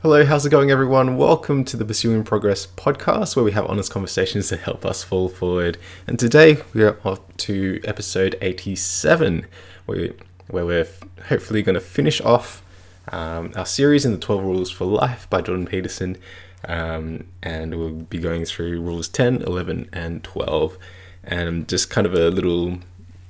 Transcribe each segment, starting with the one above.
Hello, how's it going, everyone? Welcome to the Pursuing Progress podcast, where we have honest conversations to help us fall forward. And today we are up to episode 87, where, where we're hopefully going to finish off um, our series in the 12 Rules for Life by Jordan Peterson. Um, and we'll be going through rules 10, 11, and 12. And just kind of a little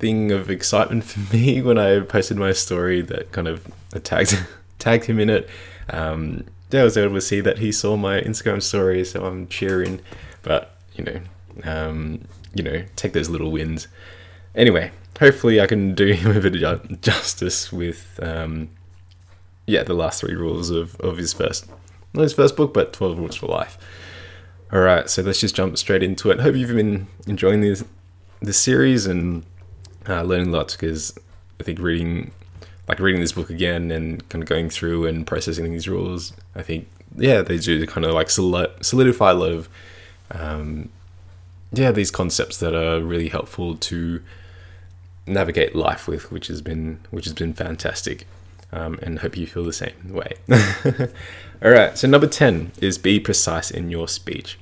thing of excitement for me when I posted my story that kind of tagged, tagged him in it. Um, I was able to see that he saw my Instagram story, so I'm cheering. But you know, um, you know, take those little wins. Anyway, hopefully I can do him a bit of justice with, um, yeah, the last three rules of of his first, not his first book, but Twelve Rules for Life. All right, so let's just jump straight into it. Hope you've been enjoying this this series and uh, learning lots because I think reading like reading this book again and kind of going through and processing these rules, I think yeah they do kind of like solidify a lot of um, yeah these concepts that are really helpful to navigate life with, which has been which has been fantastic. Um, and hope you feel the same way. All right, so number 10 is be precise in your speech.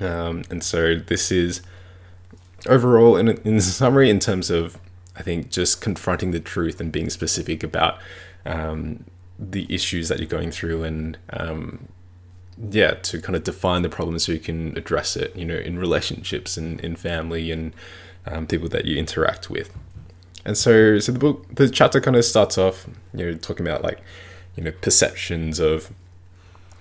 Um, and so this is overall, in, in summary, in terms of I think just confronting the truth and being specific about um, the issues that you're going through and um, yeah, to kind of define the problem so you can address it, you know, in relationships and in family and um, people that you interact with. And so, so the book, the chapter kind of starts off, you know, talking about like, you know, perceptions of,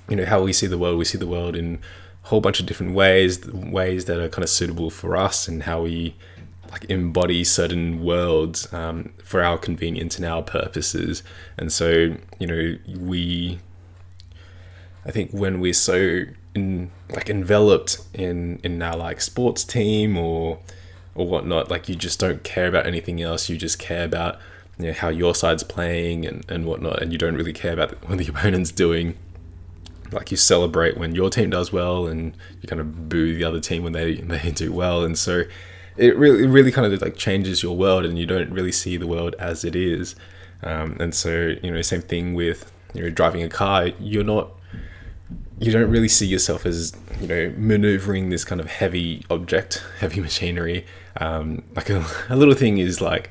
you know, how we see the world. We see the world in a whole bunch of different ways, ways that are kind of suitable for us and how we like embody certain worlds um, for our convenience and our purposes. And so, you know, we, I think when we're so in like enveloped in in our like sports team or or whatnot, like you just don't care about anything else. You just care about you know, how your side's playing and, and whatnot, and you don't really care about what the opponent's doing. Like you celebrate when your team does well, and you kind of boo the other team when they they do well, and so it really it really kind of like changes your world and you don't really see the world as it is. Um, and so you know same thing with you know driving a car. You're not you don't really see yourself as you know maneuvering this kind of heavy object heavy machinery. Um, like a, a little thing is like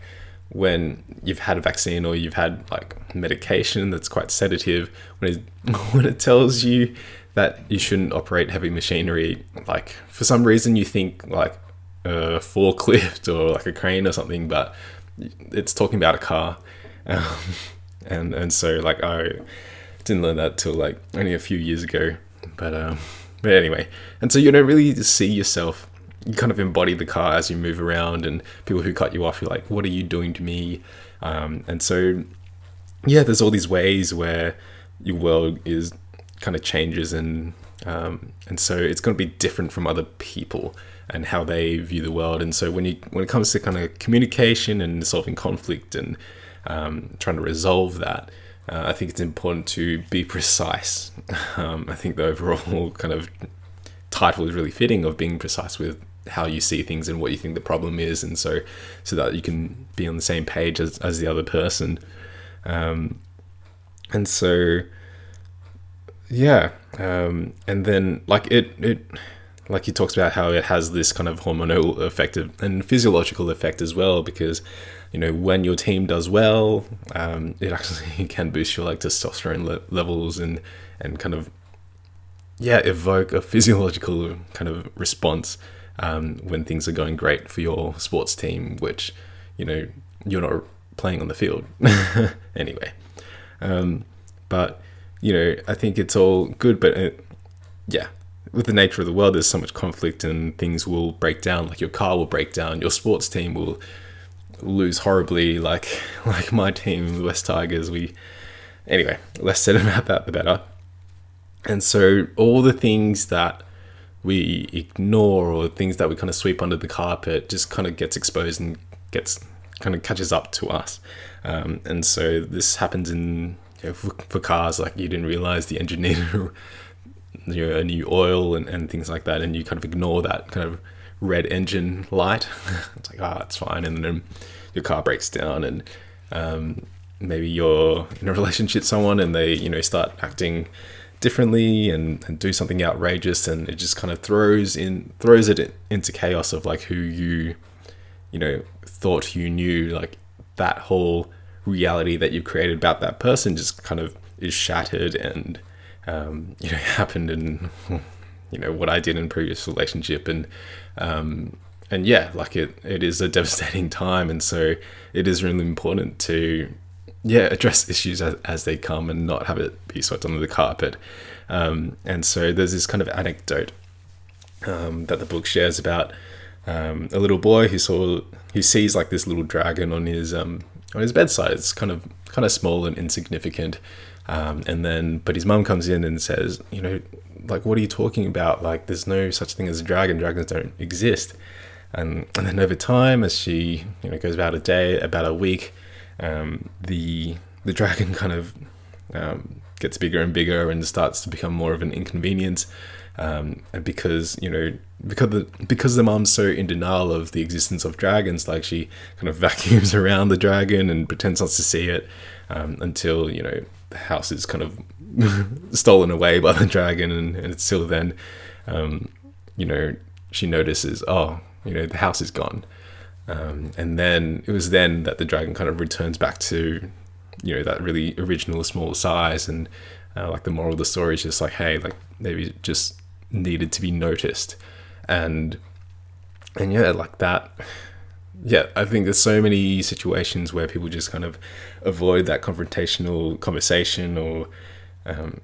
when you've had a vaccine or you've had like medication that's quite sedative when it, when it tells you that you shouldn't operate heavy machinery like for some reason you think like a forklift or like a crane or something, but it's talking about a car. Um, and and so like I didn't learn that till like only a few years ago. But um, but anyway, and so you don't really see yourself. You kind of embody the car as you move around, and people who cut you off, you're like, "What are you doing to me?" Um, and so yeah, there's all these ways where your world is kind of changes and um, and so it's going to be different from other people and how they view the world. And so when you when it comes to kind of communication and solving conflict and um, trying to resolve that, uh, I think it's important to be precise. Um, I think the overall kind of title is really fitting of being precise with how you see things and what you think the problem is, and so so that you can be on the same page as, as the other person. Um, and so yeah, um, and then like it it like he talks about how it has this kind of hormonal effect and physiological effect as well because you know when your team does well um, it actually can boost your like testosterone le- levels and and kind of yeah evoke a physiological kind of response um, when things are going great for your sports team which you know you're not playing on the field. Anyway um, but you know i think it's all good but it, yeah with the nature of the world, there's so much conflict and things will break down. Like your car will break down, your sports team will lose horribly. Like like my team, the Wests Tigers. We anyway, less said about that, the better. And so all the things that we ignore or things that we kind of sweep under the carpet just kind of gets exposed and gets kind of catches up to us. Um, and so this happens in you know, for, for, cars like you didn't realize the engineer you know, a new oil and, and things like that, and you kind of ignore that kind of red engine light. it's like, ah, oh, it's fine, and then your car breaks down, and um, maybe you're in a relationship someone and they you know start acting differently and, and do something outrageous and it just kind of throws in throws it into chaos of like who you you know thought you knew like that whole reality that you've created about that person just kind of is shattered and um, you know happened in you know what I did in previous relationship. And um, and yeah like it it is a devastating time. And so it is really important to yeah address issues as, as they come and not have it be swept under the carpet. Um, and so there's this kind of anecdote um, that the book shares about um, a little boy who saw who sees like this little dragon on his um, on his bedside. It's kind of kind of small and insignificant. Um, and then, but his mum comes in and says, you know, like, what are you talking about? Like, there's no such thing as a dragon. Dragons don't exist. And and then over time, as she you know goes about a day, about a week, um, the the dragon kind of um, gets bigger and bigger and starts to become more of an inconvenience. Um, and because you know because the because the mom's so in denial of the existence of dragons, like she kind of vacuums around the dragon and pretends not to see it um, until you know the house is kind of stolen away by the dragon, and, and it's still then um, you know she notices oh you know the house is gone, um, and then it was then that the dragon kind of returns back to you know that really original small size and uh, like the moral of the story is just like hey like maybe just needed to be noticed and and yeah like that. Yeah i think there's so many situations where people just kind of avoid that confrontational conversation or um,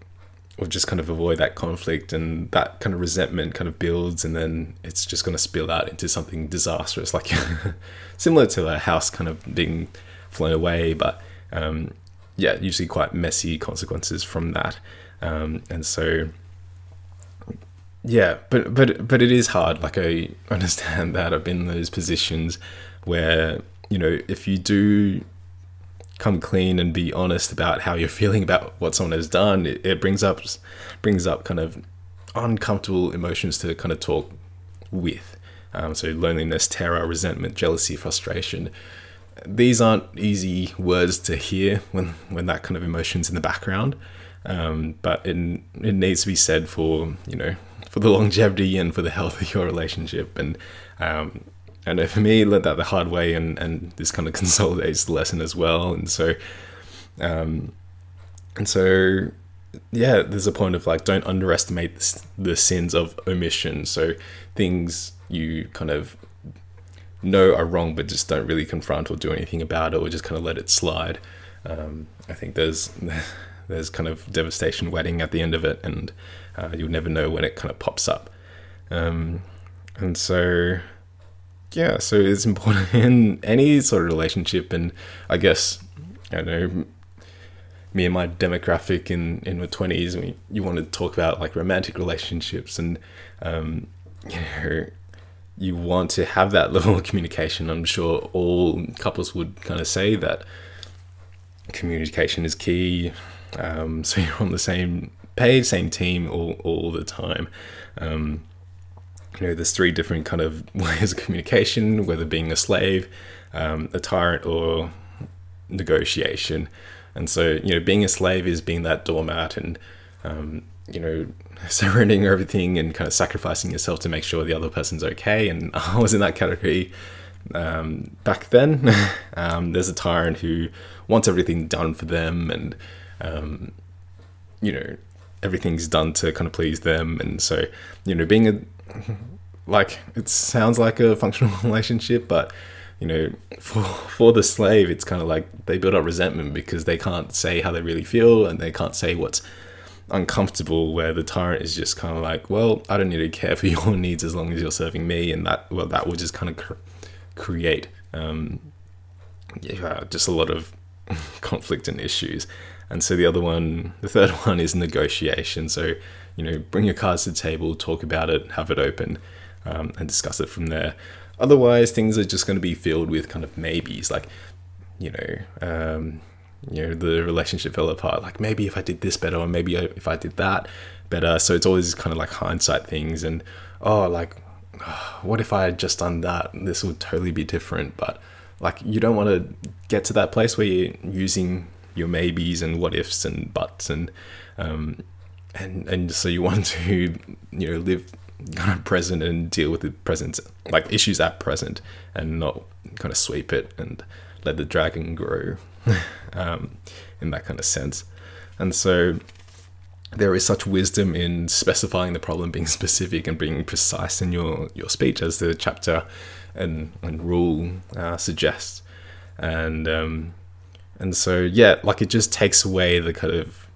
or just kind of avoid that conflict and that kind of resentment kind of builds and then it's just going to spill out into something disastrous like similar to a house kind of being flown away but um, yeah usually quite messy consequences from that. Um, and so yeah, but but but it is hard. Like I understand that I've been in those positions where you know if you do come clean and be honest about how you're feeling about what someone has done, it, it brings up brings up kind of uncomfortable emotions to kind of talk with. Um, so loneliness, terror, resentment, jealousy, frustration. These aren't easy words to hear when when that kind of emotion's in the background. Um, but it, it needs to be said for you know for the longevity and for the health of your relationship. And um, I know for me, learned that the hard way, and and this kind of consolidates the lesson as well. And so, um, and so, yeah, there's a point of like don't underestimate the, the sins of omission. So things you kind of know are wrong, but just don't really confront or do anything about it, or just kind of let it slide. Um, I think there's there's kind of devastation waiting at the end of it, and uh, you'll never know when it kind of pops up. Um, and so, yeah, so it's important in any sort of relationship, and I guess I don't know me and my demographic in in my twenties, we you want to talk about like romantic relationships, and um, you know you want to have that level of communication. I'm sure all couples would kind of say that communication is key. Um, so you're on the same page, same team all, all the time. Um, you know, there's three different kind of ways of communication, whether being a slave, um, a tyrant, or negotiation. And so, you know, being a slave is being that doormat and, um, you know, surrendering everything and kind of sacrificing yourself to make sure the other person's okay. And I was in that category um, back then. um, there's a tyrant who wants everything done for them and, um, you know, everything's done to kind of please them. And so, you know, being a, like, it sounds like a functional relationship, but, you know, for, for the slave, it's kind of like they build up resentment because they can't say how they really feel and they can't say what's uncomfortable where the tyrant is just kind of like well i don't need to care for your needs as long as you're serving me and that well that will just kind of cr- create um, yeah, just a lot of conflict and issues and so the other one, the third one is negotiation. So, you know, bring your cards to the table, talk about it, have it open, um, and discuss it from there. Otherwise, things are just going to be filled with kind of maybes, like, you know, um, you know, the relationship fell apart. Like maybe if I did this better, or maybe if I did that better. So it's always kind of like hindsight things, and oh, like, what if I had just done that? This would totally be different. But like you don't want to get to that place where you're using your maybes and what ifs and buts and um, and and so you want to you know live kind of present and deal with the present like issues at present and not kind of sweep it and let the dragon grow um, in that kind of sense and so there is such wisdom in specifying the problem, being specific and being precise in your, your speech, as the chapter and, and rule uh, suggests. And um, and so yeah, like it just takes away the kind of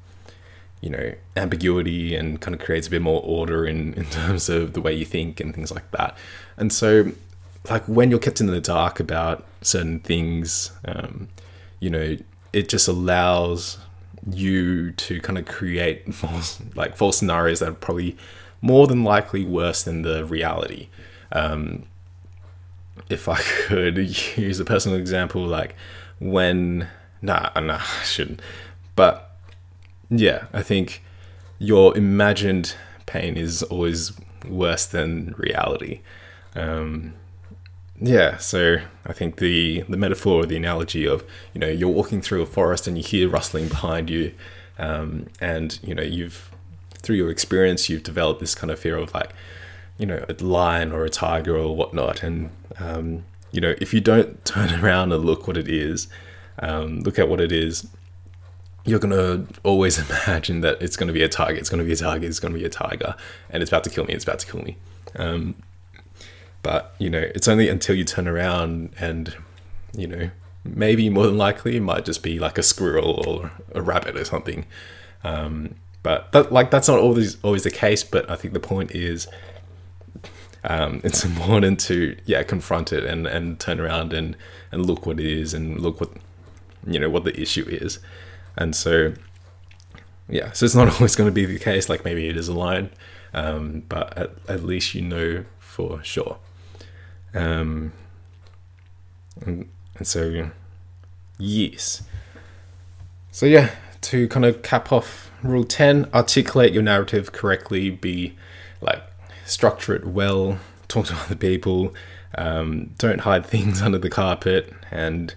you know ambiguity and kind of creates a bit more order in in terms of the way you think and things like that. And so like when you're kept in the dark about certain things, um, you know, it just allows you to kind of create false like false scenarios that are probably more than likely worse than the reality. Um, if I could use a personal example, like when nah nah I shouldn't, but yeah, I think your imagined pain is always worse than reality. Um, yeah, so I think the the metaphor, or the analogy of you know you're walking through a forest and you hear rustling behind you, um, and you know you've through your experience you've developed this kind of fear of like you know a lion or a tiger or whatnot, and um, you know if you don't turn around and look what it is, um, look at what it is, you're gonna always imagine that it's gonna be a tiger, it's gonna be a tiger, it's gonna be a tiger, and it's about to kill me, it's about to kill me. Um, but, you know, it's only until you turn around and, you know, maybe more than likely it might just be like a squirrel or a rabbit or something. Um, but that, like that's not always always the case. But I think the point is, um, it's important to yeah confront it and and turn around and and look what it is and look what you know what the issue is. And so yeah, so it's not always going to be the case. Like maybe it is a lion, um, but at, at least you know for sure. Um, and, and so, yes. So, yeah, to kind of cap off rule 10, articulate your narrative correctly, be like, structure it well, talk to other people, um, don't hide things under the carpet. And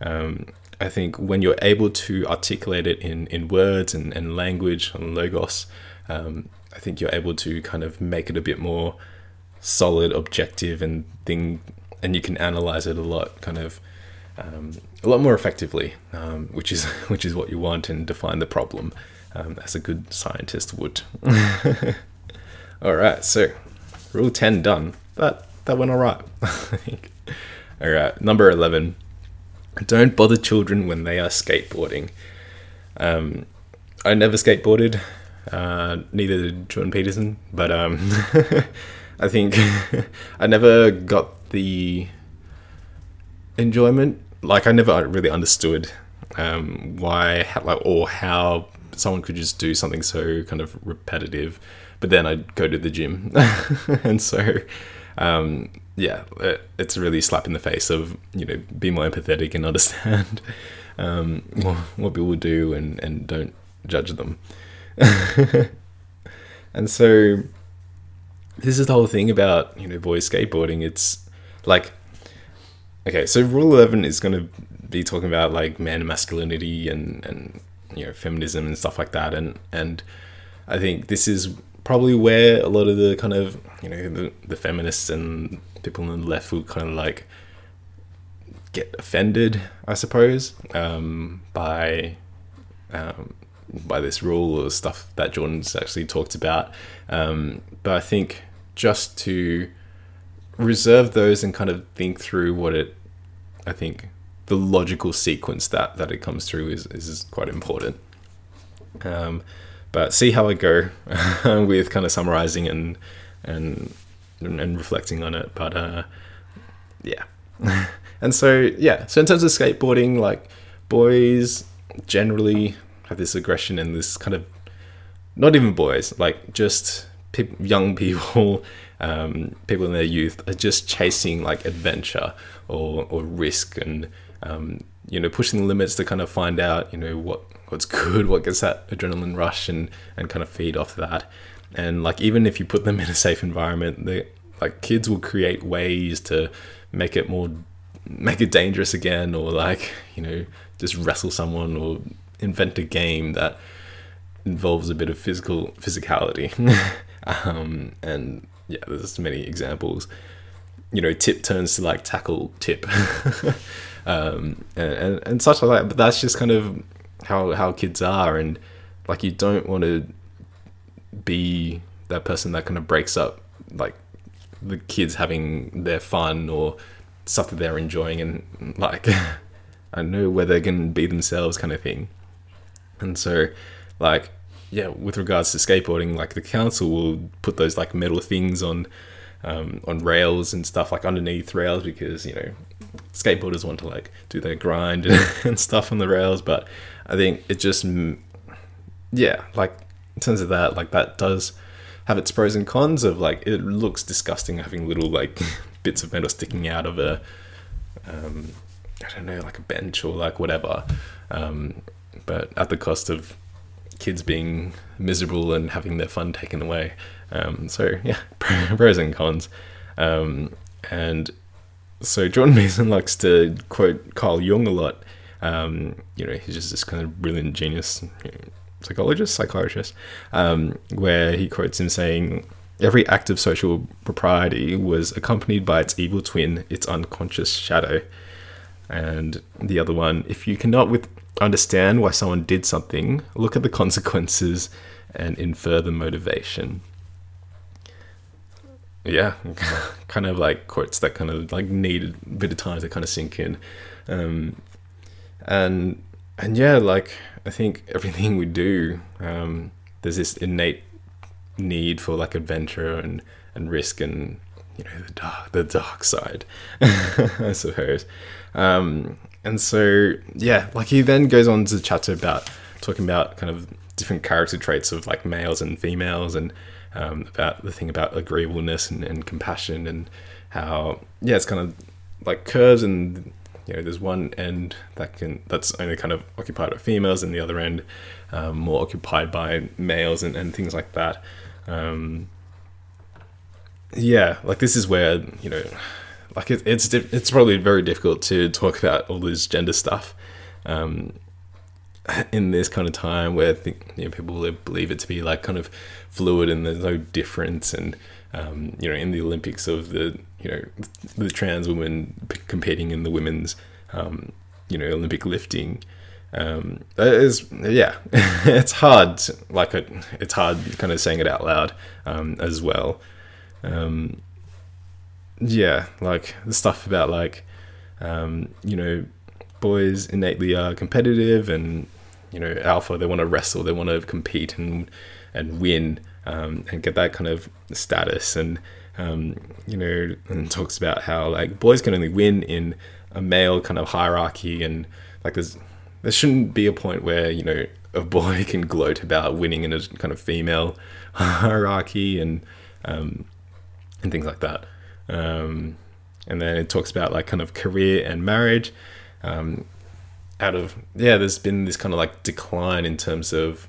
um, I think when you're able to articulate it in, in words and, and language and logos, um, I think you're able to kind of make it a bit more solid, objective, and thing, and you can analyze it a lot, kind of um, a lot more effectively, um, which is which is what you want, and define the problem um, as a good scientist would. all right, so rule ten done. That that went all right. All right, number eleven. Don't bother children when they are skateboarding. Um, I never skateboarded. Uh, neither did Jordan Peterson, but um, I think I never got the enjoyment. Like I never really understood um, why, like, or how someone could just do something so kind of repetitive. But then I'd go to the gym, and so um, yeah, it, it's a really slap in the face of you know be more empathetic and understand um, what, what people do and and don't judge them. and so this is the whole thing about you know boys skateboarding. It's like okay, so rule eleven is going to be talking about like man masculinity and and you know feminism and stuff like that, and and I think this is probably where a lot of the kind of you know the, the feminists and people on the left will kind of like get offended, I suppose, um, by um, by this rule or stuff that Jordan's actually talked about. Um, but I think just to reserve those and kind of think through what it, I think the logical sequence that that it comes through is is quite important. Um, but see how I go with kind of summarizing and and and reflecting on it. But uh, yeah, and so yeah, so in terms of skateboarding, like boys generally have this aggression and this kind of not even boys, like just pe- young people, um, people in their youth are just chasing like adventure or or risk and um, you know pushing the limits to kind of find out you know what what's good, what gets that adrenaline rush and and kind of feed off that. And like even if you put them in a safe environment, they like kids will create ways to make it more make it dangerous again or like you know just wrestle someone or invent a game that involves a bit of physical physicality. Um, and yeah there's many examples. You know tip turns to like tackle tip. Um, and, and, and such like but that's just kind of how how kids are. And like you don't want to be that person that kind of breaks up like the kids having their fun or stuff that they're enjoying and like I know where they can be themselves kind of thing. And so like yeah, with regards to skateboarding, like the council will put those like metal things on um, on rails and stuff like underneath rails because you know skateboarders want to like do their grind and stuff on the rails. But I think it just yeah, like terms of that, like that does have its pros and cons of like it looks disgusting having little like bits of metal sticking out of a um, I don't know like a bench or like whatever. Um, but at the cost of kids being miserable and having their fun taken away. Um, so yeah pros and cons. Um, and so Jordan Mason likes to quote Carl Jung a lot. Um, you know he's just this kind of brilliant genius you know, psychologist, psychiatrist, um, where he quotes him saying, Every act of social propriety was accompanied by its evil twin, its unconscious shadow. And the other one, if you cannot with understand why someone did something, look at the consequences and infer the motivation. Yeah, kind of like quotes that kind of like needed a bit of time to kind of sink in. Um, and and yeah, like I think everything we do, um, there's this innate need for like adventure and, and risk and you know the dark the dark side, I suppose. Um, and so yeah, like he then goes on to chat about talking about kind of different character traits of like males and females and um, about the thing about agreeableness and, and compassion and how yeah it's kind of like curves and you know, there's one end that can that's only kind of occupied by females, and the other end um, more occupied by males and, and things like that. Um, yeah, like this is where you know, like it, it's it's probably very difficult to talk about all this gender stuff. Um, in this kind of time where think, you know, people believe it to be like kind of fluid and there's no difference and um, you know in the Olympics of the you know the trans woman competing in the women's um, you know Olympic lifting. Um, is yeah, it's hard. Like it, it's hard kind of saying it out loud um, as well. Um, yeah, like the stuff about like um, you know boys innately are competitive and you know alpha they want to wrestle they want to compete and and win um, and get that kind of status and um, you know, and talks about how like boys can only win in a male kind of hierarchy, and like there's there shouldn't be a point where you know a boy can gloat about winning in a kind of female hierarchy and um, and things like that. Um, and then it talks about like kind of career and marriage. Um, out of yeah, there's been this kind of like decline in terms of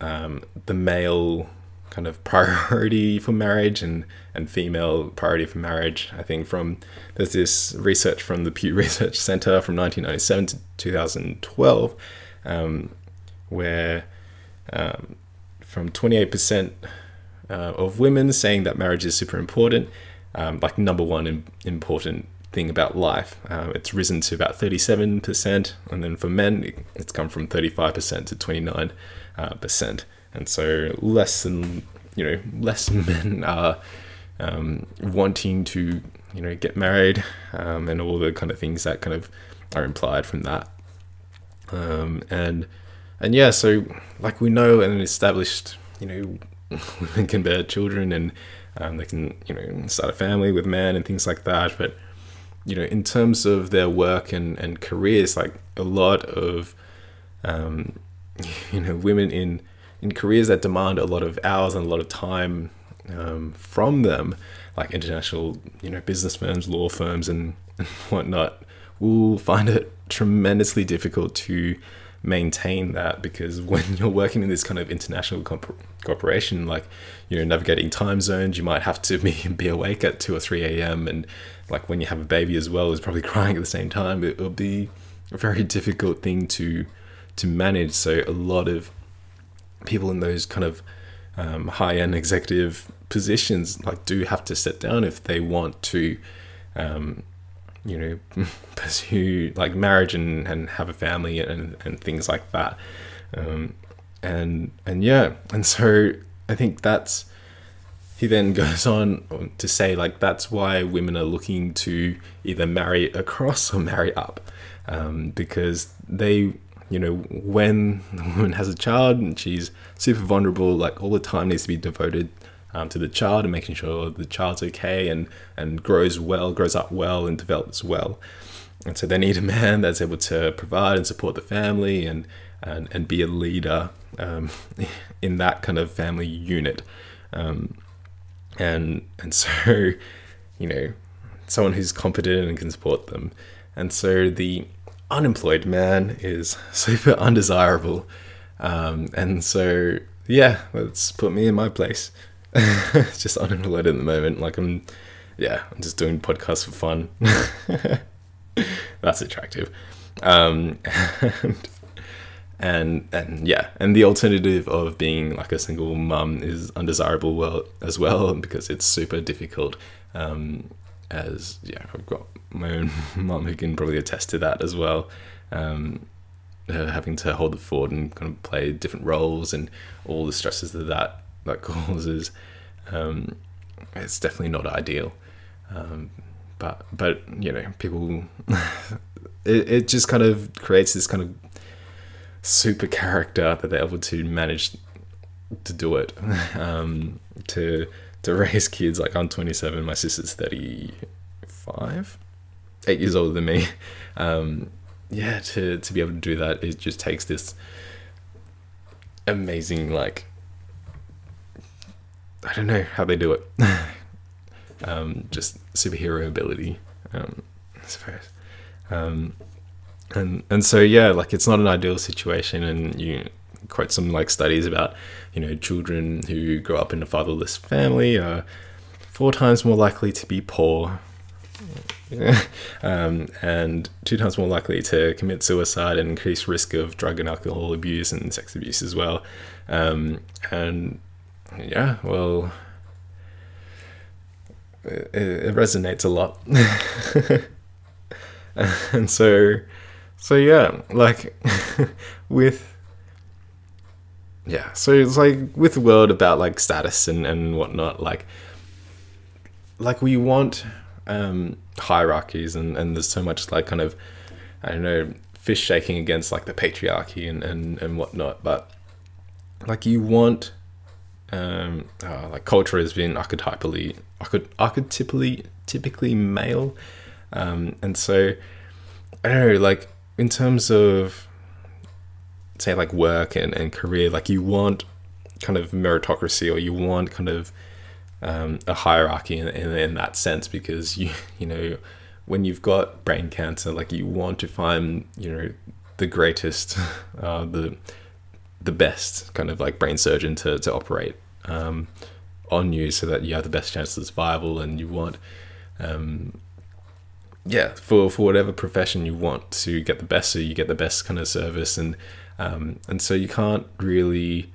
um, the male kind of priority for marriage and, and female priority for marriage. I think from there's this research from the Pew Research Center from 1997 to 2012, um, where um, from 28% uh, of women saying that marriage is super important, um, like number one in, important thing about life. Uh, it's risen to about 37%, and then for men, it's come from 35% to 29%. And so less than you know less men are um, wanting to you know get married um, and all the kind of things that kind of are implied from that. Um, and and yeah so like we know and established you know women can bear children and um, they can you know start a family with men and things like that. But you know in terms of their work and, and careers like a lot of um, you know women in in careers that demand a lot of hours and a lot of time um, from them, like international, you know, business firms, law firms, and, whatnot, will find it tremendously difficult to maintain that because when you're working in this kind of international cooperation, like you know navigating time zones, you might have to be be awake at two or three a.m. and like when you have a baby as well, is probably crying at the same time. It will be a very difficult thing to to manage. So a lot of people in those kind of um, high end executive positions like do have to sit down if they want to um, you know pursue like marriage and, and have a family and, and things like that. Um, and and yeah and so i think that's he then goes on to say like that's why women are looking to either marry across or marry up um, because they you know when the woman has a child and she's super vulnerable like all the time needs to be devoted um, to the child and making sure the child's okay and and grows well, grows up well, and develops well. And so they need a man that's able to provide and support the family and and, and be a leader um, in that kind of family unit. Um, and and so you know someone who's competent and can support them. And so the unemployed man is super undesirable. Um, and so yeah, let's put me in my place. just unemployed at the moment. Like I'm, yeah, I'm just doing podcasts for fun. That's attractive. Um, and, and and yeah, and the alternative of being like a single mum is undesirable well as well because it's super difficult. Um, as yeah, I've got my own mum who can probably attest to that as well. Um, having to hold the fort and kind of play different roles and all the stresses that that that causes. Um, it's definitely not ideal. Um, but but you know people, it it just kind of creates this kind of super character that they're able to manage to do it. Um, to to raise kids like I'm 27, my sister's 35, eight years older than me. Um, yeah, to to be able to do that, it just takes this amazing like I don't know how they do it. um, just superhero ability, um, I suppose. Um, and and so yeah, like it's not an ideal situation, and you quote some like studies about you know children who grow up in a fatherless family are four times more likely to be poor. um, and two times more likely to commit suicide and increased risk of drug and alcohol abuse and sex abuse as well. Um, and yeah, well, it resonates a lot. and so, so yeah, like with, yeah, so it's like with the world about like status and, and whatnot, like, like we want um, hierarchies and, and there's so much like kind of, I don't know, fish shaking against like the patriarchy and, and, and whatnot, but like you want um, uh, like culture has been archetypally archetypically typically male. Um, and so i don't know like in terms of say like work and, and career like you want kind of meritocracy or you want kind of um, a hierarchy in, in, in, that sense because you you know when you've got brain cancer like you want to find you know the greatest uh, the the best kind of like brain surgeon to, to operate um, on you so that you have the best chance of survival and you want um, yeah for for whatever profession you want to get the best so you get the best kind of service and um, and so you can't really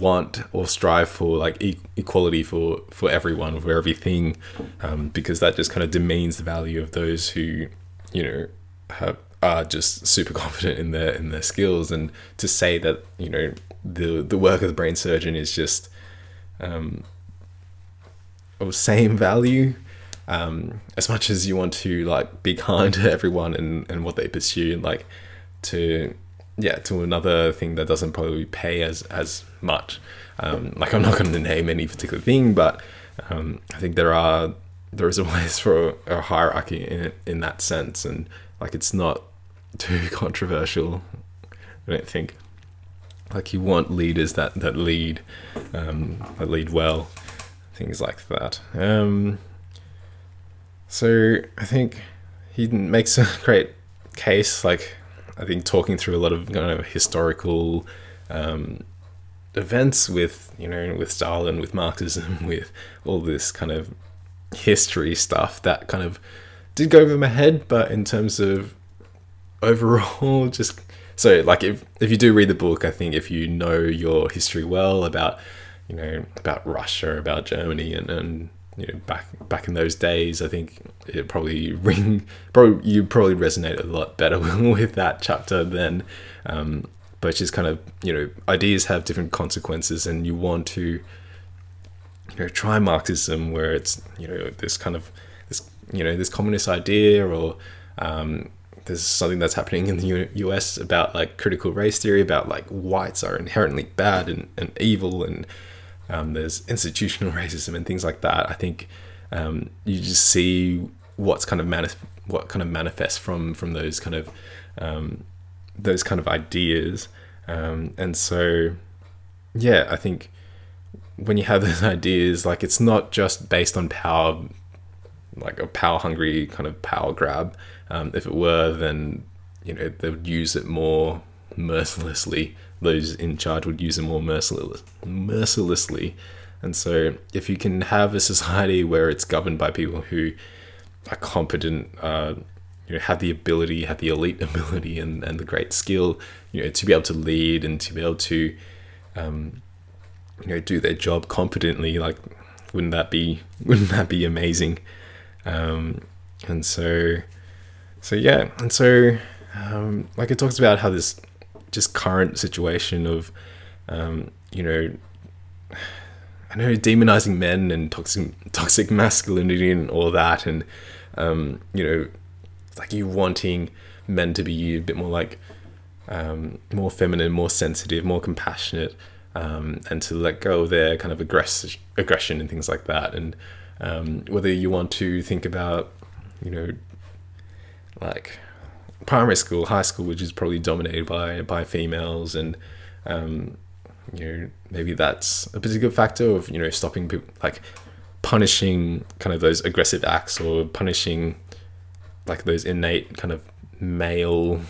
want or strive for like e- equality for for everyone for everything um, because that just kind of demeans the value of those who you know have are just super confident in their in their skills. And to say that you know the the work of the brain surgeon is just um, of same value um, as much as you want to like be kind to everyone and, and what they pursue like to yeah to another thing that doesn't probably pay as as much. Um, like i'm not going to name any particular thing but um, i think there are there is always for a hierarchy in in that sense and like it's not too controversial i don't think. Like you want leaders that that lead um, that lead well things like that. Um, so i think he makes a great case like I think talking through a lot of kind of historical um, events with you know with Stalin, with Marxism, with all this kind of history stuff that kind of did go over my head, but in terms of overall, just so like if if you do read the book, I think if you know your history well about you know about Russia, about Germany, and and you know back back in those days, I think it probably ring probably you probably resonate a lot better with that chapter than. Um, but just kind of you know ideas have different consequences, and you want to you know try Marxism where it's you know this kind of this you know this communist idea or um, there's something that's happening in the U- US about like critical race theory about like whites are inherently bad and, and evil and um, there's institutional racism and things like that. I think um, you just see what's kind of manif- what kind of manifests from from those kind of um, those kind of ideas. Um, and so, yeah, I think when you have those ideas, like it's not just based on power, like a power hungry kind of power grab. Um, if it were, then you know they would use it more mercilessly. Those in charge would use it more merciless, mercilessly. And so, if you can have a society where it's governed by people who are competent, uh, you know, have the ability, have the elite ability, and, and the great skill, you know, to be able to lead and to be able to, um, you know, do their job competently, like, wouldn't that be, wouldn't that be amazing? Um, and so, so yeah, and so um, like it talks about how this just current situation of um, you know I know demonizing men and toxic toxic masculinity and all that and um, you know like you wanting men to be a bit more like um, more feminine, more sensitive, more compassionate, um, and to let go of their kind of aggress- aggression and things like that. And um, whether you want to think about, you know, like primary school, high school, which is probably dominated by by females, and um, you know maybe that's a particular factor of you know stopping people like punishing kind of those aggressive acts or punishing like those innate kind of male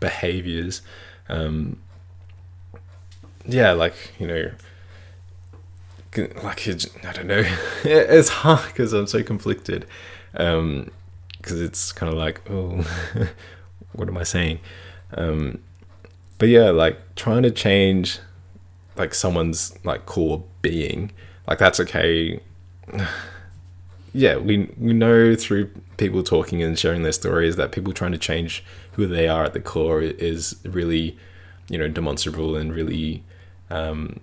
behaviors. Um, yeah, like you know, like I don't know, it's hard because I'm so conflicted. Um, because it's kind of like, oh, what am I saying? Um, but yeah, like trying to change like someone's like core being, like that's okay. yeah, we we know through people talking and sharing their stories that people trying to change who they are at the core is really, you know, demonstrable and really, um,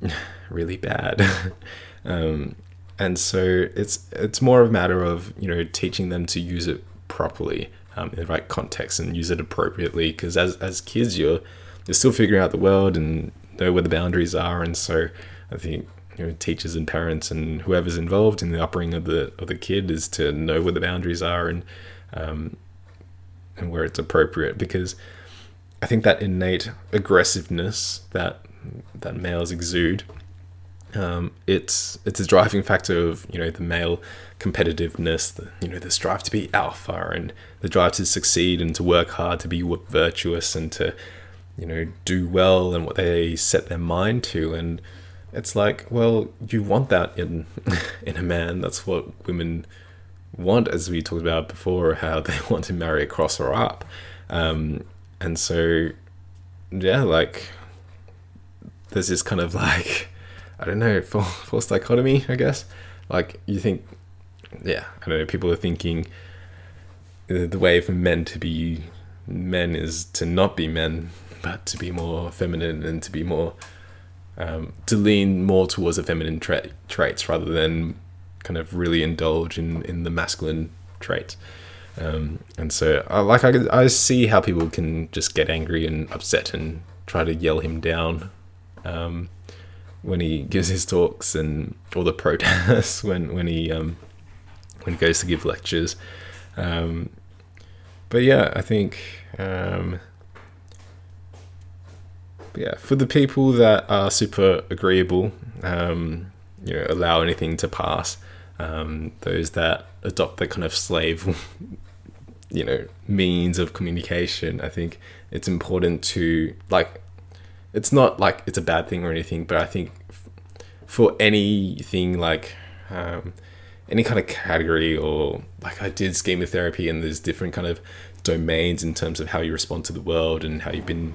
really bad. um, and so it's it's more of a matter of you know teaching them to use it properly um, in the right context and use it appropriately because as as kids you're you're still figuring out the world and know where the boundaries are and so I think you know teachers and parents and whoever's involved in the upbringing of the of the kid is to know where the boundaries are and um, and where it's appropriate because I think that innate aggressiveness that that males exude um, it's it's a driving factor of you know the male competitiveness, the you know the strive to be alpha and the drive to succeed and to work hard to be virtuous and to you know do well and what they set their mind to. And it's like well you want that in in a man. That's what women want as we talked about before how they want to marry across or up. Um, and so yeah like there's this kind of like I don't know, false, false dichotomy, I guess. Like, you think, yeah, I don't know, people are thinking the way for men to be men is to not be men, but to be more feminine and to be more, um, to lean more towards the feminine tra- traits rather than kind of really indulge in, in the masculine traits. Um, and so, I, like, I, I see how people can just get angry and upset and try to yell him down. Um, when he gives his talks and all the protests when when he um, when he goes to give lectures. Um, but yeah, I think um, yeah for the people that are super agreeable, um, you know, allow anything to pass. Um, those that adopt the kind of slave you know means of communication. I think it's important to like. It's not like it's a bad thing or anything, but I think f- for anything like um, any kind of category or like I did schema therapy and there's different kind of domains in terms of how you respond to the world and how you've been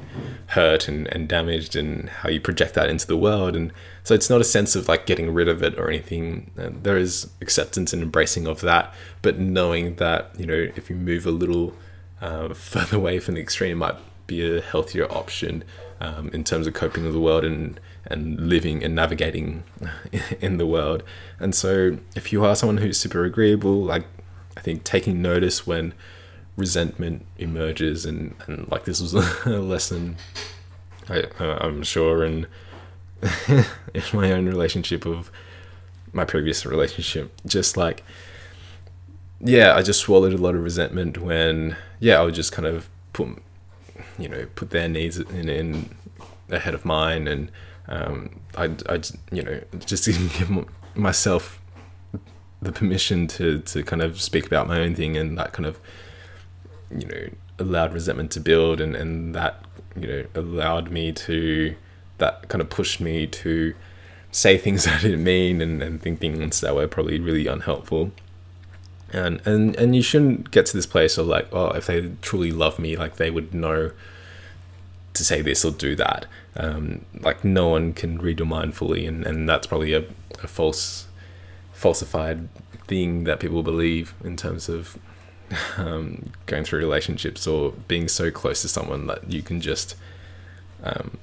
hurt and, and damaged and how you project that into the world. And so it's not a sense of like getting rid of it or anything. Uh, there is acceptance and embracing of that but knowing that you know if you move a little uh, further away from the extreme might be a healthier option um, in terms of coping with the world and and living and navigating in the world. And so if you are someone who's super agreeable like i think taking notice when resentment emerges and, and like this was a lesson I, uh, i'm sure in in my own relationship of my previous relationship. Just like yeah i just swallowed a lot of resentment when yeah i would just kind of put you know put their needs in, in ahead of mine and um, I, I you know just give myself the permission to to kind of speak about my own thing and that kind of you know allowed resentment to build and and that you know allowed me to that kind of pushed me to say things I didn't mean and, and think things that were probably really unhelpful. And and and you shouldn't get to this place of like oh if they truly love me like they would know to say this or do that um, like no one can read your mind fully and, and that's probably a, a false falsified thing that people believe in terms of um, going through relationships or being so close to someone that you can just, um,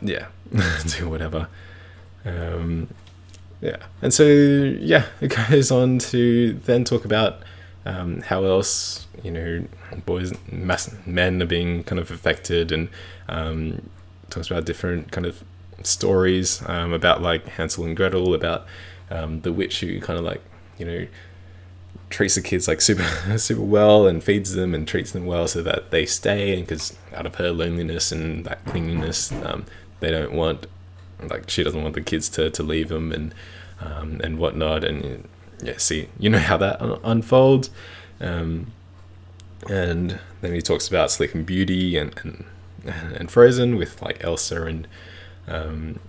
yeah, do whatever. Um, yeah, and so yeah, it goes on to then talk about um, how else you know boys, mass, men are being kind of affected, and um, talks about different kind of stories um, about like Hansel and Gretel, about the witch who kind of like you know treats the kids like super super well and feeds them and treats them well so that they stay and because out of her loneliness and that clinginess um, they don't want like she doesn't want the kids to, to leave them and um, and whatnot. And yeah see you know how that unfolds. Um, and then he talks about Sleeping Beauty and, and and Frozen with like Elsa and um,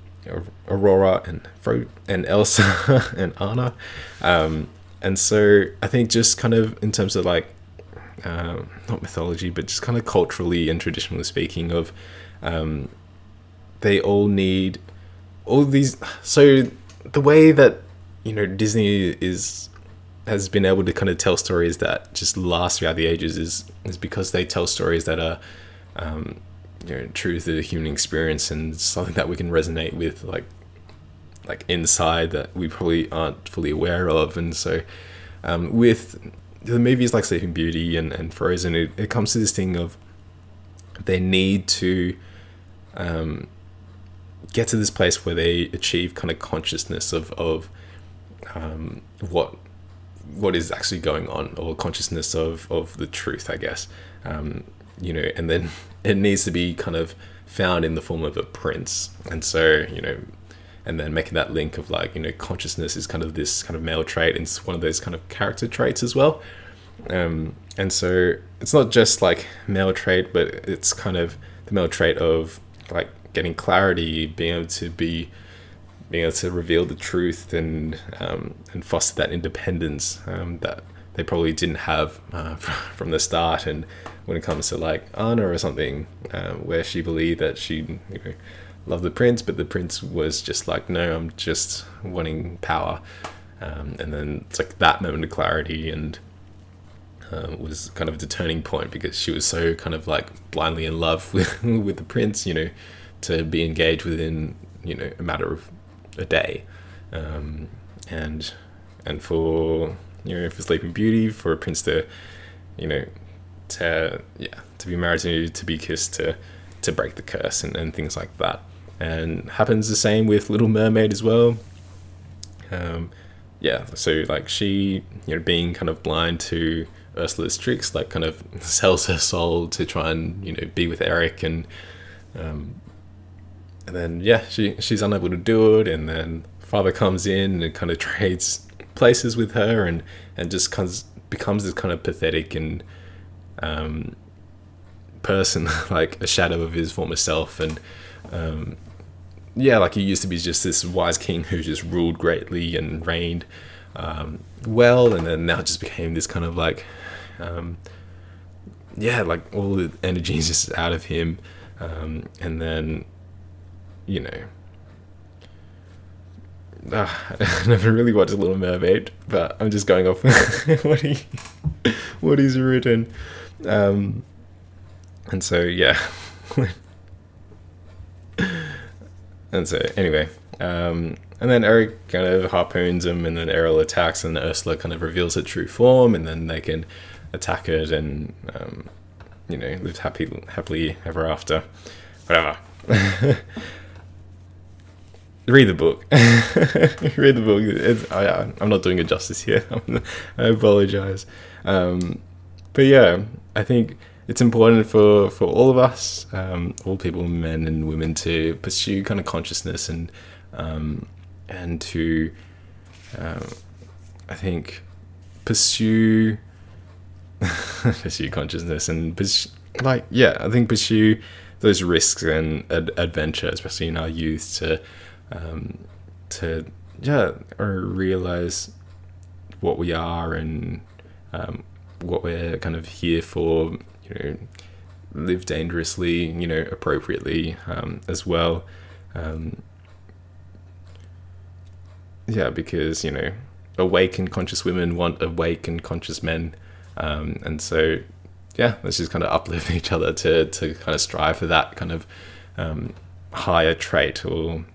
Aurora and Fro and Elsa and Anna um, and so I think just kind of in terms of like uh, not mythology, but just kind of culturally and traditionally speaking, of um, they all need all these. So the way that you know Disney is has been able to kind of tell stories that just last throughout the ages is is because they tell stories that are um, you know true to the human experience and something that we can resonate with like like inside that we probably aren't fully aware of. And so um, with the movies like Sleeping Beauty and, and Frozen, it, it comes to this thing of they need to um, get to this place where they achieve kind of consciousness of, of um, what what is actually going on or consciousness of, of the truth, I guess. Um, you know, and then it needs to be kind of found in the form of a prince. And so, you know, and then making that link of like you know consciousness is kind of this kind of male trait and it's one of those kind of character traits as well um, and so it's not just like male trait but it's kind of the male trait of like getting clarity being able to be being able to reveal the truth and um, and foster that independence um, that they probably didn't have uh, from the start and when it comes to like Anna or something uh, where she believed that she you know love the prince, but the prince was just like, no, I'm just wanting power. Um, and then it's like that moment of clarity and uh, was kind of the turning point because she was so kind of like blindly in love with with the prince, you know, to be engaged within you know a matter of a day, um, and and for you know for Sleeping Beauty for a prince to you know to yeah to be married to to be kissed to to break the curse and, and things like that and happens the same with Little Mermaid as well. Um, yeah, so like she, you know, being kind of blind to Ursula's tricks, like kind of sells her soul to try and you know be with Eric, and um, and then yeah, she she's unable to do it, and then father comes in and kind of trades places with her, and and just comes becomes this kind of pathetic and um, person, like a shadow of his former self, and um, yeah, like he used to be just this wise king who just ruled greatly and reigned um, well, and then now just became this kind of like, um, yeah, like all the energy is just out of him, um, and then, you know. Uh, I never really watched a Little Mermaid, but I'm just going off what he what he's written, um, and so yeah, and so anyway, um, and then Eric kind of harpoons him, and then Ariel attacks, and Ursula kind of reveals her true form, and then they can attack it, and um, you know, live happy happily ever after. Whatever. Read the book. Read the book. It's, I, I'm not doing it justice here. I apologize. Um, but yeah, I think it's important for, for all of us, um, all people, men and women, to pursue kind of consciousness and um, and to, um, I think, pursue pursue consciousness and pursue, like yeah, I think pursue those risks and ad- adventure, especially in our youth, to um, to yeah, realize what we are and um, what we're kind of here for. You know, live dangerously, you know, appropriately um, as well. Um, yeah, because you know, awake and conscious women want awake and conscious men, um, and so yeah, let's just kind of uplift each other to to kind of strive for that kind of um, higher trait, or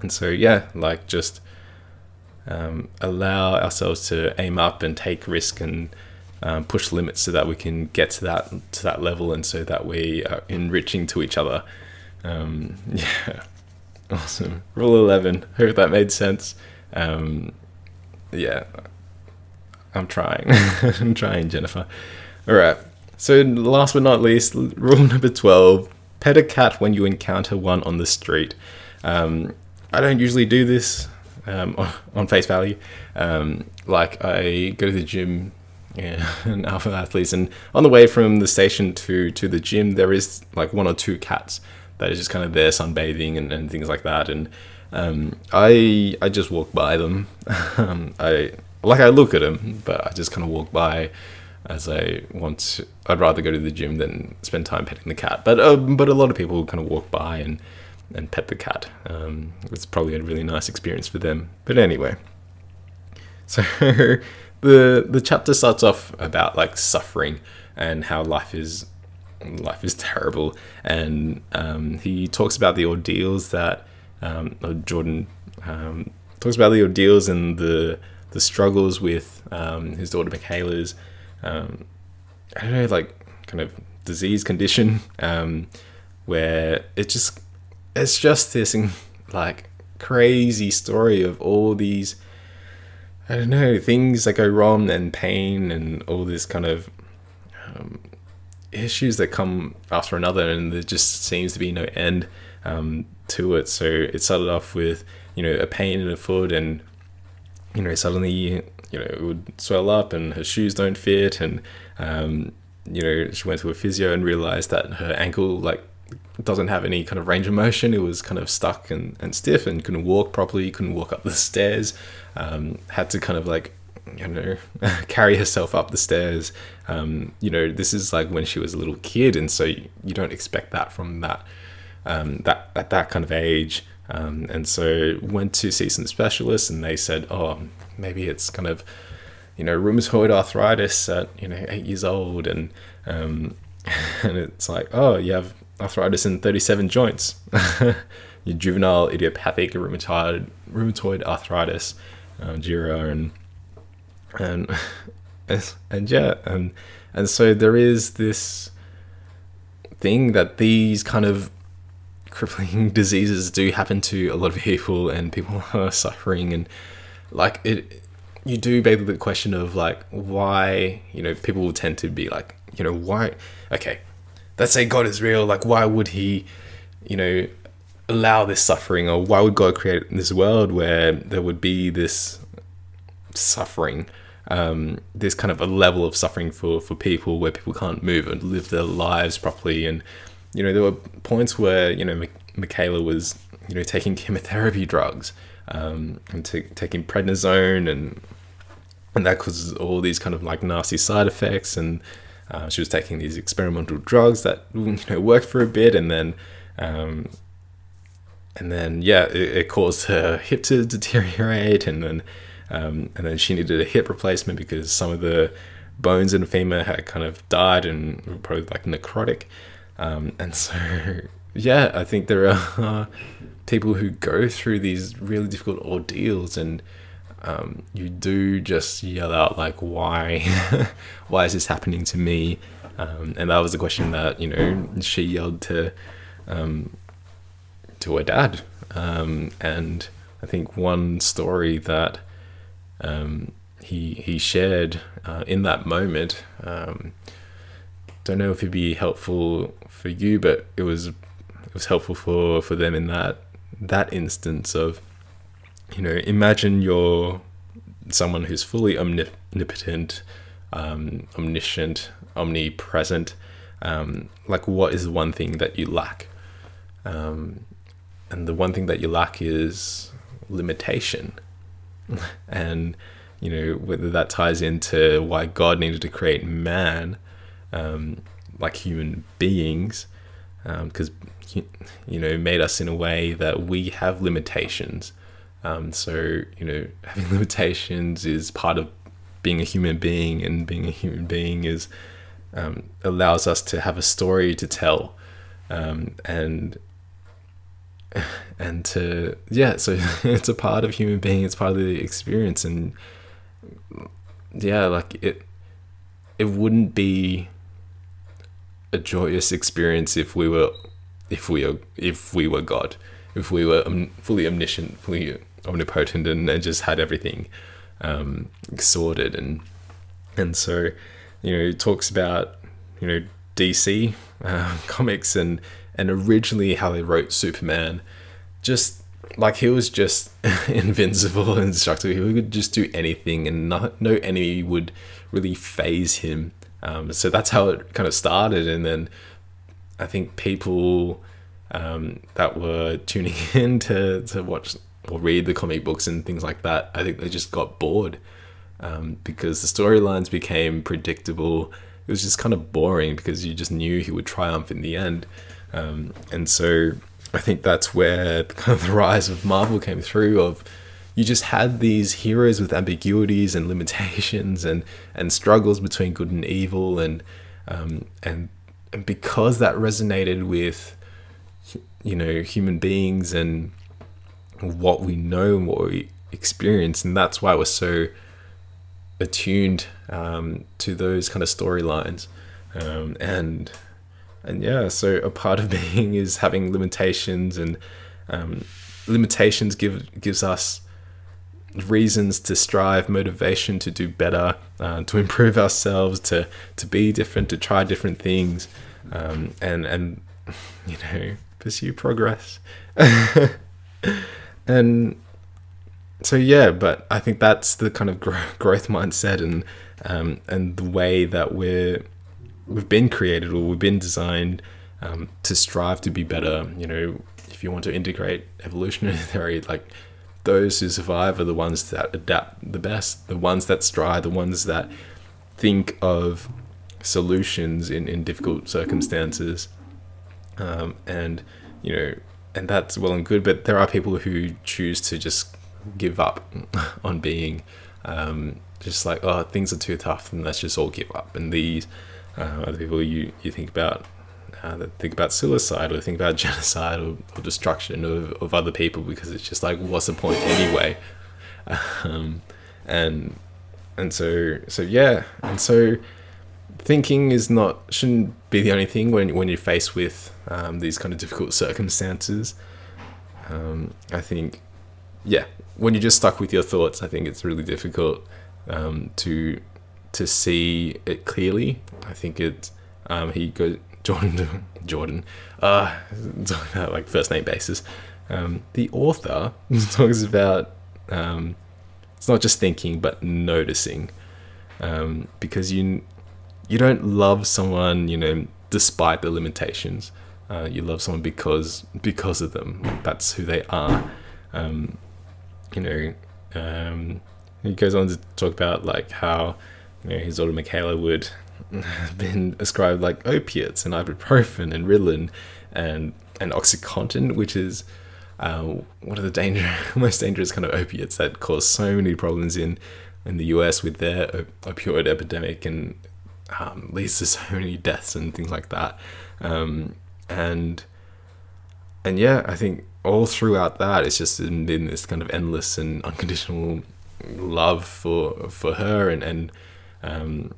and so yeah, like just um, allow ourselves to aim up and take risk and um, push limits so that we can get to that to that level, and so that we are enriching to each other. Um, yeah. Awesome. Rule 11. Hope that made sense. Um, yeah. I'm trying. I'm trying, Jennifer. All right. So, last but not least, rule number 12 pet a cat when you encounter one on the street. Um, I don't usually do this um, on face value. Um, like, I go to the gym yeah, and alpha athletes, and on the way from the station to, to the gym, there is like one or two cats that is just kind of there sunbathing and, and things like that. And um, I I just walk by them. um, I like I look at them, but I just kind of walk by as I want. To, I'd rather go to the gym than spend time petting the cat. But uh, but a lot of people kind of walk by and and pet the cat. Um, it's probably a really nice experience for them. But anyway, so the the chapter starts off about like suffering and how life is life is terrible. And um, he talks about the ordeals that um, Jordan um, talks about the ordeals and the the struggles with um, his daughter Mikhaila's um, I don't know like kind of disease condition um, where it just it's just this like crazy story of all these I don't know things that go wrong and pain and all this kind of um, issues that come after another, and there just seems to be no end um, to it. So it started off with you know a pain in the foot, and you know suddenly you know it would swell up, and her shoes don't fit, and um, you know she went to a physio and realized that her ankle like doesn't have any kind of range of motion. It was kind of stuck and, and stiff and couldn't walk properly. Couldn't walk up the stairs. Um, had to kind of like you know carry herself up the stairs um, you know this is like when she was a little kid and so you, you don't expect that from that um, that at that kind of age um, and so went to see some specialists and they said oh maybe it's kind of you know rheumatoid arthritis at you know eight years old and um, and it's like oh you have arthritis in 37 joints. Your juvenile idiopathic rheumatoid rheumatoid arthritis um, GIRA and and and yeah and and so there is this thing that these kind of crippling diseases do happen to a lot of people and people are suffering and like it you do beg the question of like why you know people will tend to be like you know why okay let's say god is real like why would he you know allow this suffering or why would god create this world where there would be this suffering um, there's kind of a level of suffering for for people where people can't move and live their lives properly. And you know, there were points where you know Mikhaila was you know taking chemotherapy drugs um, and t- taking prednisone and and that causes all these kind of like nasty side effects and uh, she was taking these experimental drugs that you know worked for a bit and then um, and then yeah it, it, caused her hip to deteriorate and then um, and then she needed a hip replacement because some of the bones in the femur had kind of died and were probably like necrotic. Um, and so yeah i think there are people who go through these really difficult ordeals and um, you do just yell out like why why is this happening to me? Um, and that was the question that you know she yelled to um, to her dad. Um, and I think one story that um, he he shared uh, in that moment um, don't know if it'd be helpful for you but it was it was helpful for for them in that that instance of you know, imagine you're someone who's fully omnipotent, um, omniscient, omnipresent. Um, like, what is the one thing that you lack? Um, and the one thing that you lack is limitation. and, you know, whether that ties into why God needed to create man, um, like human beings, because, um, you know, made us in a way that we have limitations um, so, you know, having limitations is part of being a human being, and being a human being is um, allows us to have a story to tell, um, and and to yeah, so it's a part of human being. It's part of the experience, and yeah, like it, it wouldn't be a joyous experience if we were, if we are, if we were God, if we were fully omniscient, fully omnipotent and, and just had everything um, sorted. And and so you know it talks about you know DC uh, comics and and originally how they wrote Superman. Just like he was just invincible and indestructible he could just do anything and not, no enemy would really phase him. Um, so that's how it kind of started. And then I think people um, that were tuning in to, to watch or read the comic books and things like that, I think they just got bored um, because the storylines became predictable. It was just kind of boring because you just knew he would triumph in the end. Um, and so I think that's where kind of the rise of Marvel came through of you just had these heroes with ambiguities and limitations and, and struggles between good and evil and um, and and because that resonated with you know human beings and what we know and what we experience, and that's why we're so attuned um, to those kind of storylines. Um, and and yeah, so a part of being is having limitations, and um, limitations give gives us reasons to strive, motivation to do better, uh, to improve ourselves, to to be different, to try different things, um, and and you know pursue progress. and so yeah, but I think that's the kind of growth mindset and um, and the way that we're we've been created or we've been designed um, to strive to be better. You know, if you want to integrate evolutionary theory, like those who survive are the ones that adapt the best, the ones that strive, the ones that think of solutions in, in difficult circumstances. Um, and, you know, and that's well and good. But there are people who choose to just give up on being um, just like, oh, things are too tough, and let's just all give up. And these uh, other people you you think about. Uh, that think about suicide or think about genocide or, or destruction of, of other people because it's just like what's the point anyway um, and and so so yeah and so thinking is not shouldn't be the only thing when when you're faced with um, these kind of difficult circumstances. Um, I think, yeah, when you're just stuck with your thoughts, I think it's really difficult um, to to see it clearly. I think it. Um, he goes Jordan Jordan. Uh, about like first name basis. Um, the author talks about um, it's not just thinking but noticing. because you you don't love someone you know despite the limitations. Uh, you love someone because because of them. That's who they are. Um, you know, um, he goes on to talk about like how you know his daughter Mikhaila would have been ascribed like opiates and ibuprofen and Ritalin and and OxyContin, which is uh, one of the danger most dangerous kind of opiates that cause so many problems in in the US with their opioid epidemic and um, leads to so many deaths and things like that. Um, and and yeah, I think all throughout that, it's just been this kind of endless and unconditional love for for her, and and um,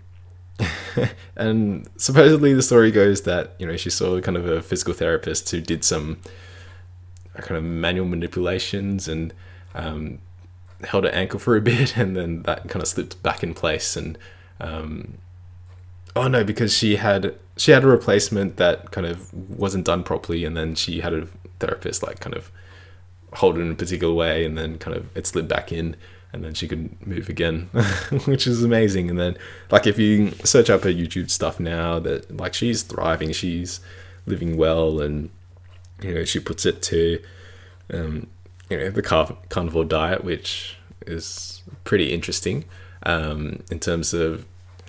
and supposedly the story goes that you know she saw kind of a physical therapist who did some kind of manual manipulations and um, held her ankle for a bit, and then that kind of slipped back in place, and um, oh no, because she had she had a replacement that kind of wasn't done properly, and then she had a therapist like kind of hold it in a particular way, and then kind of it slid back in, and then she could move again, which is amazing. And then like if you search up her YouTube stuff now, that like she's thriving, she's living well, and you know she puts it to um, you know the car- carnivore diet, which is pretty interesting um, in terms of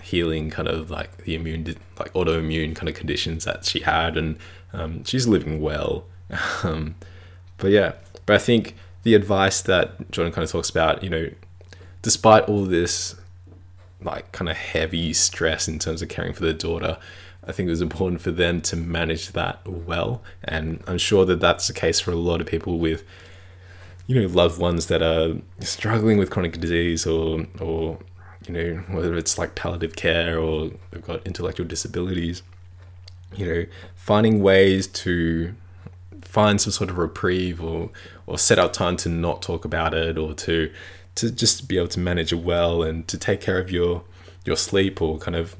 healing kind of like the immune like autoimmune kind of conditions that she had and um, she's living well. Um, but yeah but i think the advice that jordan kind of talks about you know despite all this like kind of heavy stress in terms of caring for their daughter i think it was important for them to manage that well. And i'm sure that that's the case for a lot of people with you know loved ones that are struggling with chronic disease or or you know, whether it's like palliative care or they've got intellectual disabilities, you know, finding ways to find some sort of reprieve or or set out time to not talk about it or to to just be able to manage it well and to take care of your your sleep or kind of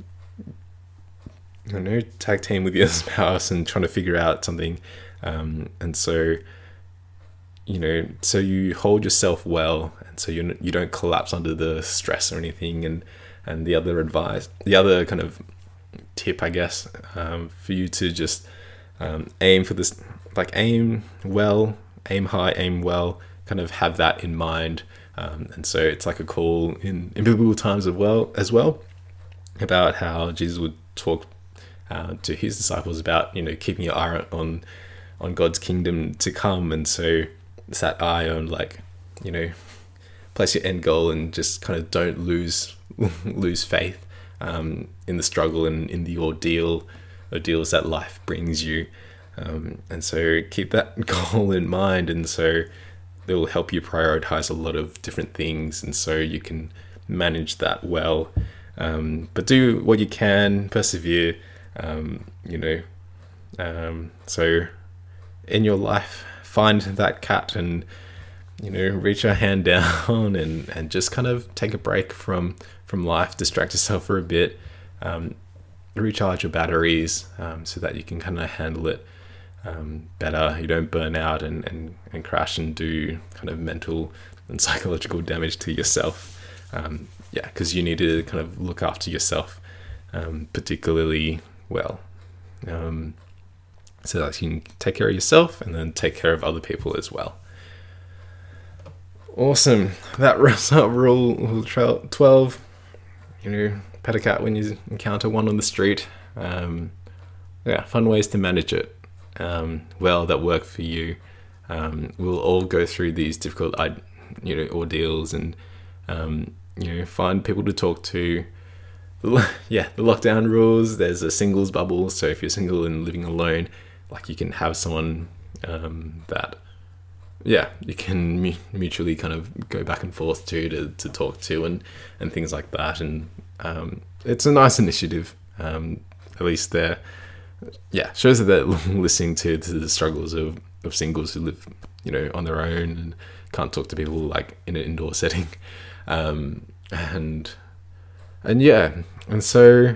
I don't know tag team with your spouse and trying to figure out something. Um, and so you know so you hold yourself well so you you don't collapse under the stress or anything. And and the other advice, the other kind of tip, I guess, um, for you to just um, aim for this, like aim well, aim high, aim well, kind of have that in mind. Um, and so it's like a call in, in biblical times as well, as well, about how Jesus would talk uh, to his disciples about you know keeping your eye on on God's kingdom to come, and so it's that eye on like you know place your end goal and just kind of don't lose lose faith um, in the struggle and in the ordeal ordeals that life brings you. Um, and so keep that goal in mind, and so it will help you prioritize a lot of different things, and so you can manage that well. Um, but do what you can, persevere. Um, you know, um, so in your life, find that cat and you know, reach our hand down and, and just kind of take a break from from life, distract yourself for a bit, um, recharge your batteries um, so that you can kind of handle it um, better. You don't burn out and, and, and crash and do kind of mental and psychological damage to yourself. Um, yeah, because you need to kind of look after yourself um, particularly well. Um, so that you can take care of yourself and then take care of other people as well. Awesome. That wraps up rule, rule 12. You know, pet a cat when you encounter one on the street. Um, yeah, fun ways to manage it um, well that work for you. Um, we'll all go through these difficult, you know, ordeals and um, you know find people to talk to. Yeah, the lockdown rules. There's a singles bubble, so if you're single and living alone, like you can have someone um, that yeah, you can mutually kind of go back and forth to to, to talk to and and things like that. And um, it's a nice initiative. Um, at least they're yeah shows that they're listening to, to the struggles of, of singles who live you know on their own and can't talk to people like in an indoor setting. Um, and and yeah, and so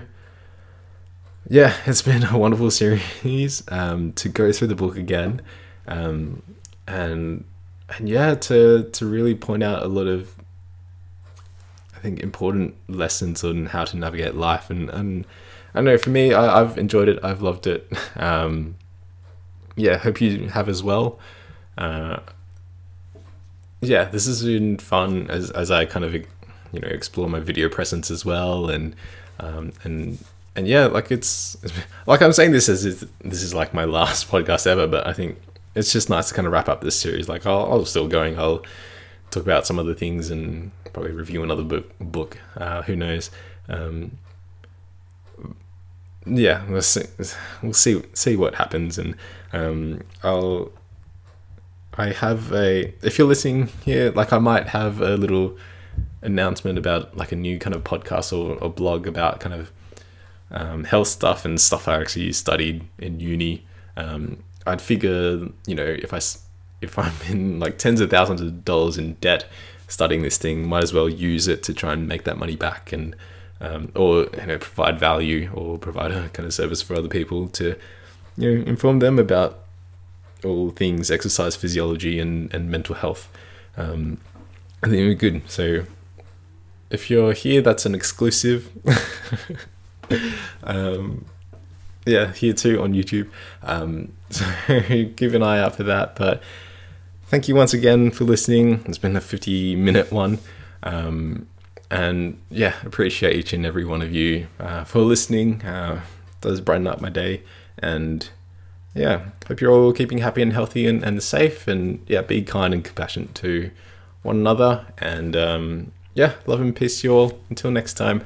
yeah, it's been a wonderful series um, to go through the book again. Um, and and yeah, to to really point out a lot of I think important lessons on how to navigate life. And and I don't know for me I, have enjoyed it. I've loved it. Um, yeah hope you have as well. Uh, yeah this has been fun as as I kind of you know explore my video presence as well. And um, and and yeah like it's, like I'm saying this as this is like my last podcast ever but I think it's just nice to kind of wrap up this series like I'll, I'll still going I'll talk about some other things and probably review another book. Book, uh, who knows? Um, yeah, we'll see. We'll see. See what happens, and um, I'll. I have a. If you're listening here, like I might have a little announcement about like a new kind of podcast or, or blog about kind of um, health stuff and stuff I actually studied in uni. Um, I'd figure, you know, if I if I'm in like tens of thousands of dollars in debt studying this thing, might as well use it to try and make that money back and um, or you know provide value or provide a kind of service for other people to you know inform them about all things exercise physiology and, and mental health. Um, I think be good. So if you're here, that's an exclusive. um, yeah, here too on YouTube. Um, so keep an eye out for that. But thank you once again for listening. It's been a 50 minute one. Um, and yeah, appreciate each and every one of you uh, for listening. Uh, does brighten up my day. And yeah, hope you're all keeping happy and healthy and, and safe. And yeah, be kind and compassionate to one another. And um, yeah, love and peace to you all. Until next time.